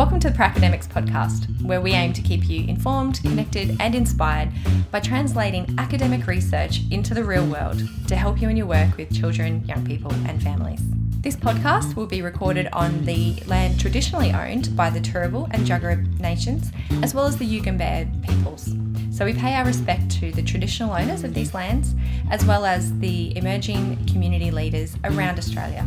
Welcome to the Pracademics podcast, where we aim to keep you informed, connected, and inspired by translating academic research into the real world to help you in your work with children, young people, and families. This podcast will be recorded on the land traditionally owned by the Turrbal and Jagera nations, as well as the Yugambeh peoples. So we pay our respect to the traditional owners of these lands, as well as the emerging community leaders around Australia.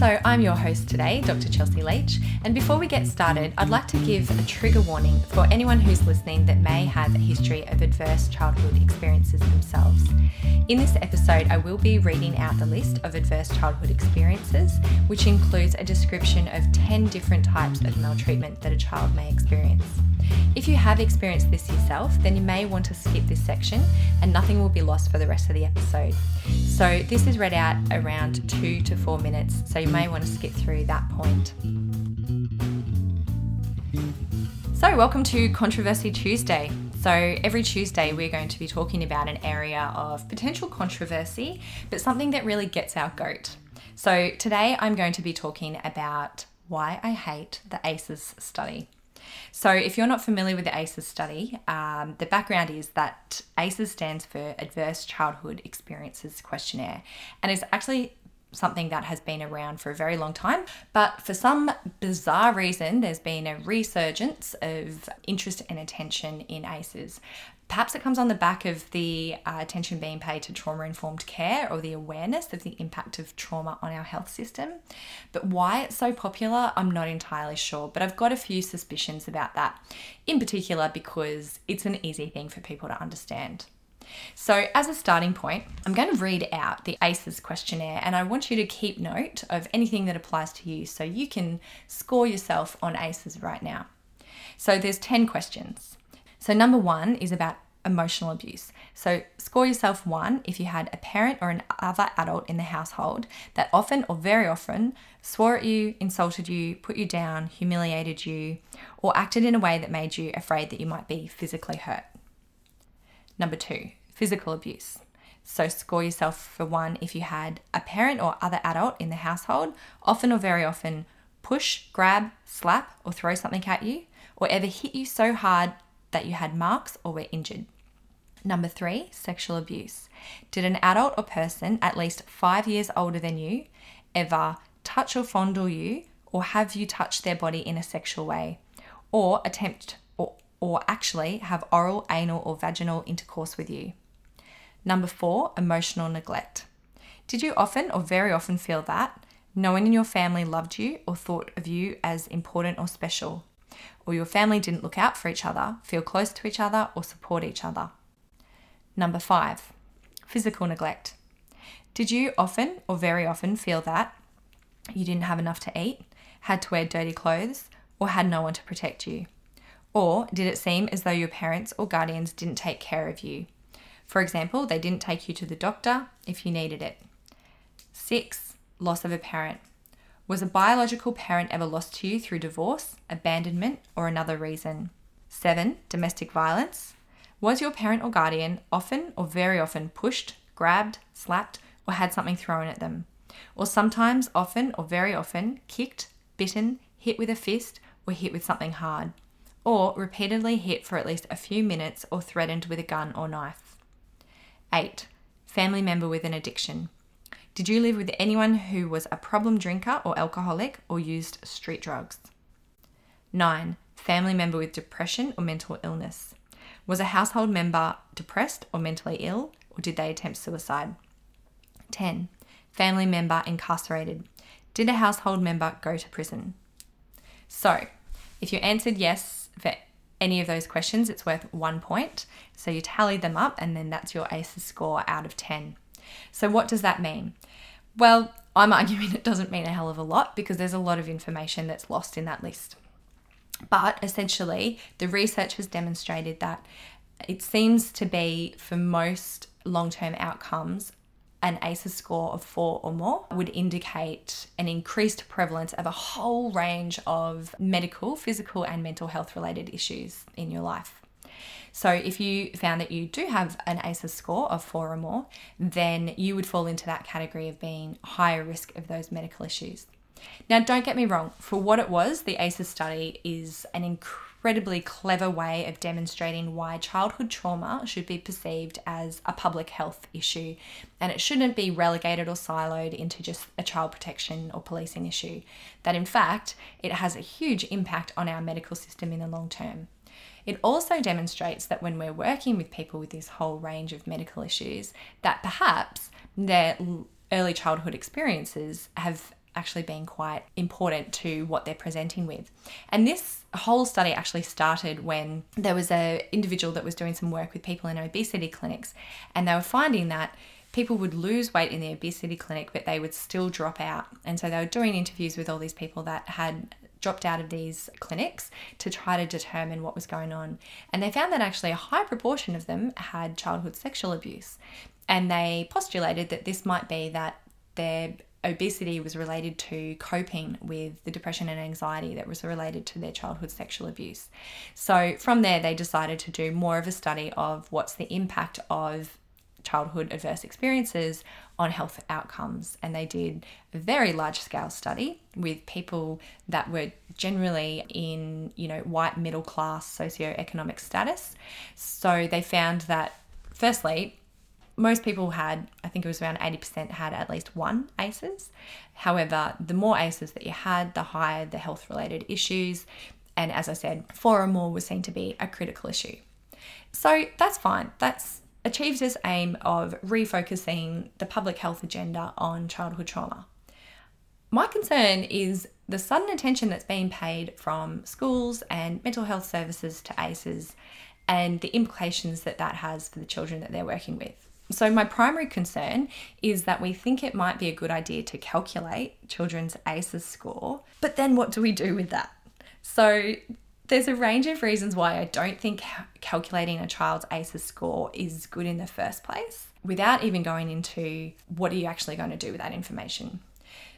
So, I'm your host today, Dr. Chelsea Leach, and before we get started, I'd like to give a trigger warning for anyone who's listening that may have a history of adverse childhood experiences themselves. In this episode, I will be reading out the list of adverse childhood experiences, which includes a description of 10 different types of maltreatment that a child may experience. If you have experienced this yourself, then you may want to skip this section and nothing will be lost for the rest of the episode. So, this is read out around two to four minutes, so you may want to skip through that point. So, welcome to Controversy Tuesday. So, every Tuesday, we're going to be talking about an area of potential controversy, but something that really gets our goat. So, today I'm going to be talking about why I hate the ACEs study. So, if you're not familiar with the ACEs study, um, the background is that ACEs stands for Adverse Childhood Experiences Questionnaire, and it's actually something that has been around for a very long time. But for some bizarre reason, there's been a resurgence of interest and attention in ACEs. Perhaps it comes on the back of the uh, attention being paid to trauma informed care or the awareness of the impact of trauma on our health system. But why it's so popular, I'm not entirely sure. But I've got a few suspicions about that, in particular because it's an easy thing for people to understand. So, as a starting point, I'm going to read out the ACEs questionnaire and I want you to keep note of anything that applies to you so you can score yourself on ACEs right now. So, there's 10 questions. So, number one is about emotional abuse. So, score yourself one if you had a parent or an other adult in the household that often or very often swore at you, insulted you, put you down, humiliated you, or acted in a way that made you afraid that you might be physically hurt. Number two, physical abuse. So, score yourself for one if you had a parent or other adult in the household, often or very often push, grab, slap, or throw something at you, or ever hit you so hard that you had marks or were injured. Number three, sexual abuse. Did an adult or person at least five years older than you ever touch or fondle you or have you touched their body in a sexual way or attempt or, or actually have oral, anal, or vaginal intercourse with you? Number four, emotional neglect. Did you often or very often feel that no one in your family loved you or thought of you as important or special? or your family didn't look out for each other, feel close to each other, or support each other. Number five, physical neglect. Did you often or very often feel that you didn't have enough to eat, had to wear dirty clothes, or had no one to protect you? Or did it seem as though your parents or guardians didn't take care of you? For example, they didn't take you to the doctor if you needed it. Six, loss of a parent. Was a biological parent ever lost to you through divorce, abandonment, or another reason? 7. Domestic violence. Was your parent or guardian often or very often pushed, grabbed, slapped, or had something thrown at them? Or sometimes, often, or very often, kicked, bitten, hit with a fist, or hit with something hard? Or repeatedly hit for at least a few minutes or threatened with a gun or knife? 8. Family member with an addiction. Did you live with anyone who was a problem drinker or alcoholic or used street drugs? 9. Family member with depression or mental illness. Was a household member depressed or mentally ill, or did they attempt suicide? 10. Family member incarcerated. Did a household member go to prison? So, if you answered yes for any of those questions, it's worth one point. So you tally them up, and then that's your ACEs score out of 10. So, what does that mean? Well, I'm arguing it doesn't mean a hell of a lot because there's a lot of information that's lost in that list. But essentially, the research has demonstrated that it seems to be for most long term outcomes, an ACEs score of four or more would indicate an increased prevalence of a whole range of medical, physical, and mental health related issues in your life. So if you found that you do have an ACEs score of four or more, then you would fall into that category of being higher risk of those medical issues. Now, don't get me wrong, for what it was, the ACEs study is an incredibly clever way of demonstrating why childhood trauma should be perceived as a public health issue and it shouldn't be relegated or siloed into just a child protection or policing issue. That in fact, it has a huge impact on our medical system in the long term. It also demonstrates that when we're working with people with this whole range of medical issues, that perhaps their early childhood experiences have actually being quite important to what they're presenting with. And this whole study actually started when there was a individual that was doing some work with people in obesity clinics and they were finding that people would lose weight in the obesity clinic but they would still drop out. And so they were doing interviews with all these people that had dropped out of these clinics to try to determine what was going on. And they found that actually a high proportion of them had childhood sexual abuse. And they postulated that this might be that their obesity was related to coping with the depression and anxiety that was related to their childhood sexual abuse. So, from there, they decided to do more of a study of what's the impact of childhood adverse experiences on health outcomes. And they did a very large scale study with people that were generally in, you know, white middle class socioeconomic status. So, they found that firstly, most people had, I think it was around 80% had at least one ACEs. However, the more ACEs that you had, the higher the health related issues. And as I said, four or more was seen to be a critical issue. So that's fine. That's achieves this aim of refocusing the public health agenda on childhood trauma. My concern is the sudden attention that's being paid from schools and mental health services to ACEs and the implications that that has for the children that they're working with. So, my primary concern is that we think it might be a good idea to calculate children's ACEs score, but then what do we do with that? So, there's a range of reasons why I don't think calculating a child's ACEs score is good in the first place, without even going into what are you actually going to do with that information.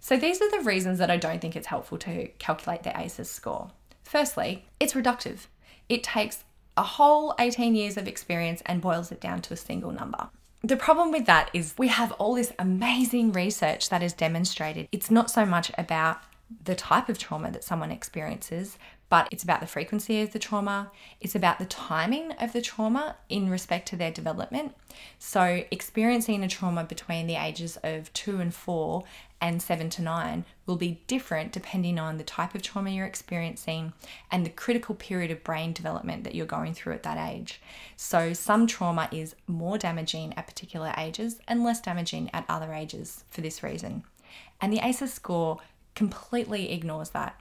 So, these are the reasons that I don't think it's helpful to calculate the ACEs score. Firstly, it's reductive. It takes a whole 18 years of experience and boils it down to a single number. The problem with that is we have all this amazing research that is demonstrated. It's not so much about the type of trauma that someone experiences, but it's about the frequency of the trauma. It's about the timing of the trauma in respect to their development. So, experiencing a trauma between the ages of two and four and seven to nine will be different depending on the type of trauma you're experiencing and the critical period of brain development that you're going through at that age. So, some trauma is more damaging at particular ages and less damaging at other ages for this reason. And the ACEs score completely ignores that.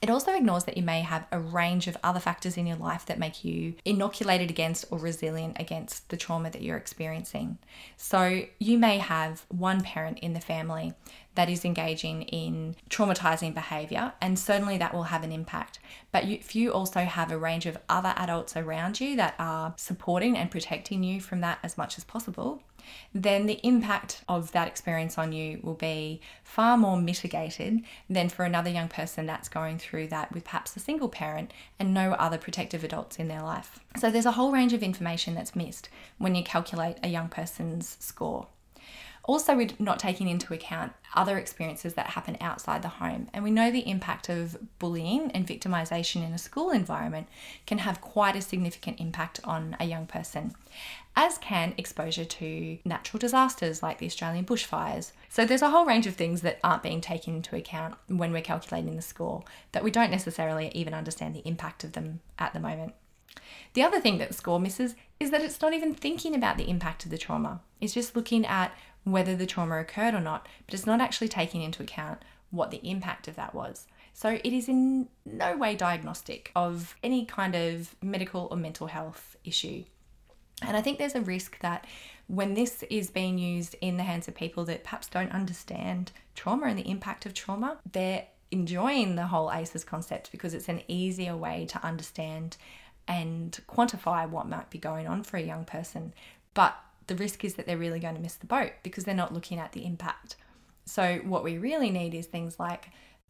It also ignores that you may have a range of other factors in your life that make you inoculated against or resilient against the trauma that you're experiencing. So, you may have one parent in the family that is engaging in traumatizing behavior, and certainly that will have an impact. But you, if you also have a range of other adults around you that are supporting and protecting you from that as much as possible, then the impact of that experience on you will be far more mitigated than for another young person that's going through that with perhaps a single parent and no other protective adults in their life. So there's a whole range of information that's missed when you calculate a young person's score. Also, we're not taking into account other experiences that happen outside the home. And we know the impact of bullying and victimization in a school environment can have quite a significant impact on a young person, as can exposure to natural disasters like the Australian bushfires. So, there's a whole range of things that aren't being taken into account when we're calculating the score that we don't necessarily even understand the impact of them at the moment. The other thing that the score misses is that it's not even thinking about the impact of the trauma. It's just looking at whether the trauma occurred or not, but it's not actually taking into account what the impact of that was. So it is in no way diagnostic of any kind of medical or mental health issue. And I think there's a risk that when this is being used in the hands of people that perhaps don't understand trauma and the impact of trauma, they're enjoying the whole ACEs concept because it's an easier way to understand and quantify what might be going on for a young person. But the risk is that they're really going to miss the boat because they're not looking at the impact. So, what we really need is things like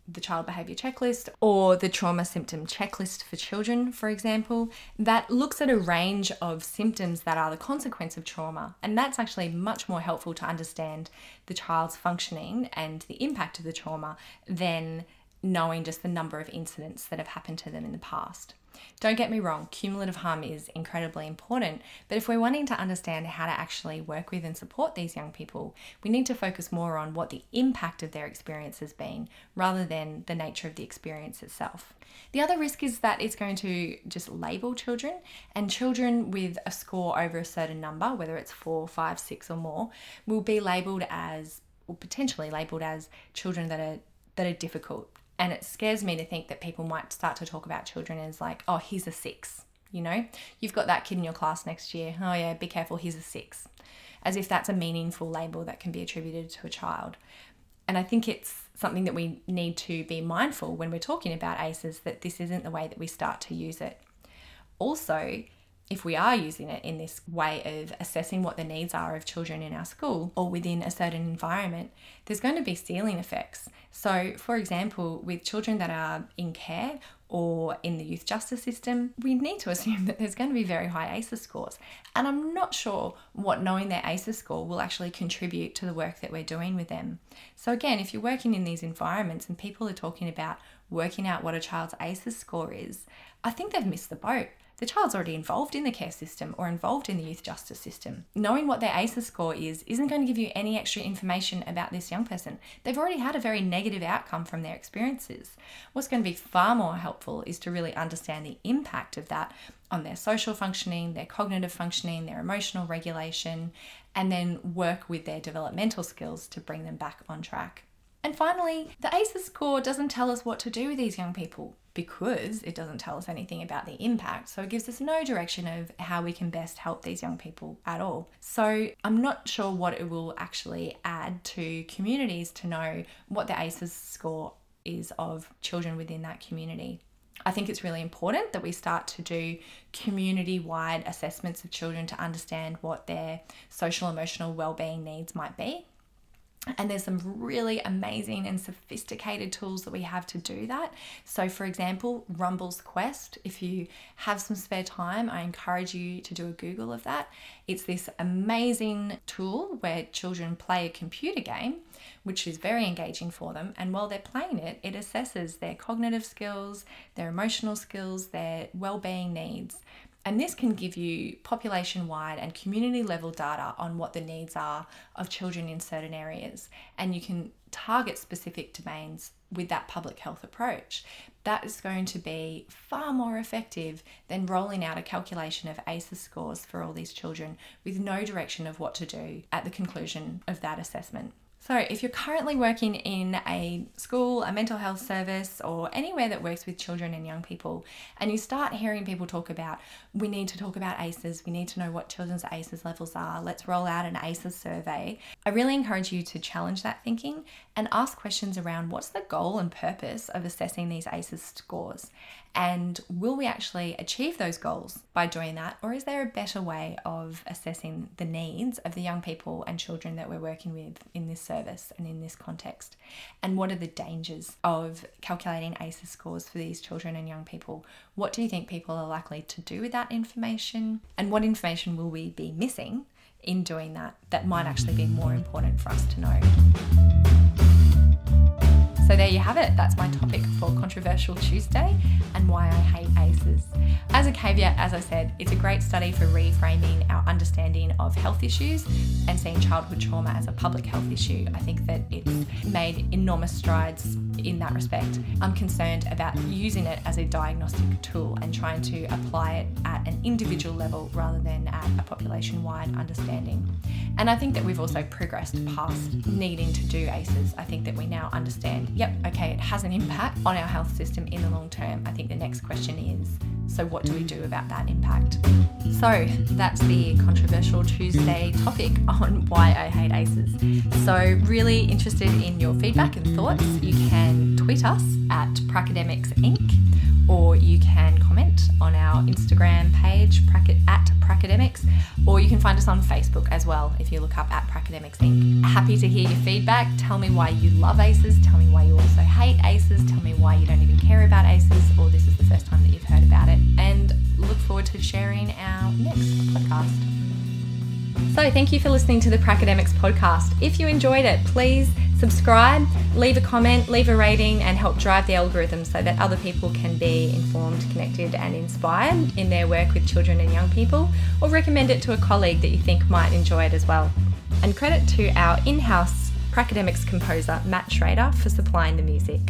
the child behaviour checklist or the trauma symptom checklist for children, for example, that looks at a range of symptoms that are the consequence of trauma. And that's actually much more helpful to understand the child's functioning and the impact of the trauma than knowing just the number of incidents that have happened to them in the past. Don't get me wrong, cumulative harm is incredibly important, but if we're wanting to understand how to actually work with and support these young people, we need to focus more on what the impact of their experience has been rather than the nature of the experience itself. The other risk is that it's going to just label children, and children with a score over a certain number, whether it's four, five, six, or more, will be labeled as, or potentially labeled as children that are that are difficult and it scares me to think that people might start to talk about children as like, oh, he's a six. You know, you've got that kid in your class next year. Oh, yeah, be careful, he's a six. As if that's a meaningful label that can be attributed to a child. And I think it's something that we need to be mindful when we're talking about ACEs that this isn't the way that we start to use it. Also, if we are using it in this way of assessing what the needs are of children in our school or within a certain environment, there's going to be ceiling effects. So, for example, with children that are in care or in the youth justice system, we need to assume that there's going to be very high ACEs scores. And I'm not sure what knowing their ACEs score will actually contribute to the work that we're doing with them. So, again, if you're working in these environments and people are talking about working out what a child's ACEs score is, I think they've missed the boat the child's already involved in the care system or involved in the youth justice system. Knowing what their ACEs score is isn't going to give you any extra information about this young person. They've already had a very negative outcome from their experiences. What's going to be far more helpful is to really understand the impact of that on their social functioning, their cognitive functioning, their emotional regulation, and then work with their developmental skills to bring them back on track. And finally, the ACEs score doesn't tell us what to do with these young people because it doesn't tell us anything about the impact. So it gives us no direction of how we can best help these young people at all. So I'm not sure what it will actually add to communities to know what the ACEs score is of children within that community. I think it's really important that we start to do community wide assessments of children to understand what their social emotional well-being needs might be and there's some really amazing and sophisticated tools that we have to do that. So, for example, Rumble's Quest, if you have some spare time, I encourage you to do a Google of that. It's this amazing tool where children play a computer game, which is very engaging for them. And while they're playing it, it assesses their cognitive skills, their emotional skills, their well being needs. And this can give you population wide and community level data on what the needs are of children in certain areas. And you can target specific domains with that public health approach. That is going to be far more effective than rolling out a calculation of ACEs scores for all these children with no direction of what to do at the conclusion of that assessment. So, if you're currently working in a school, a mental health service, or anywhere that works with children and young people, and you start hearing people talk about, we need to talk about ACEs, we need to know what children's ACEs levels are, let's roll out an ACEs survey, I really encourage you to challenge that thinking and ask questions around what's the goal and purpose of assessing these ACEs scores and will we actually achieve those goals by doing that? Or is there a better way of assessing the needs of the young people and children that we're working with in this service and in this context? And what are the dangers of calculating ACEs scores for these children and young people? What do you think people are likely to do with that information? And what information will we be missing in doing that that might actually be more important for us to know? So there you have it. That's my topic for Controversial Tuesday and why I hate ACEs. As a caveat, as I said, it's a great study for reframing our understanding of health issues and seeing childhood trauma as a public health issue. I think that it's made enormous strides in that respect. I'm concerned about using it as a diagnostic tool and trying to apply it at an individual level rather than at a population wide understanding. And I think that we've also progressed past needing to do ACEs. I think that we now understand yep, okay, it has an impact on our health system in the long term. I think the next question is so, what do we do about that impact? So, that's the controversial Tuesday topic on why I hate ACEs. So, really interested in your feedback and thoughts. You can tweet us at Pracademics Inc or you can comment on our Instagram page at Pracademics, or you can find us on Facebook as well if you look up at Pracademics Inc. Happy to hear your feedback. Tell me why you love ACES. Tell me why you also hate ACES. Tell me why you don't even care about ACES, or this is the first time that you've heard about it. And look forward to sharing our next podcast. So, thank you for listening to the Pracademics podcast. If you enjoyed it, please subscribe, leave a comment, leave a rating, and help drive the algorithm so that other people can be informed, connected, and inspired in their work with children and young people, or recommend it to a colleague that you think might enjoy it as well. And credit to our in house Pracademics composer, Matt Schrader, for supplying the music.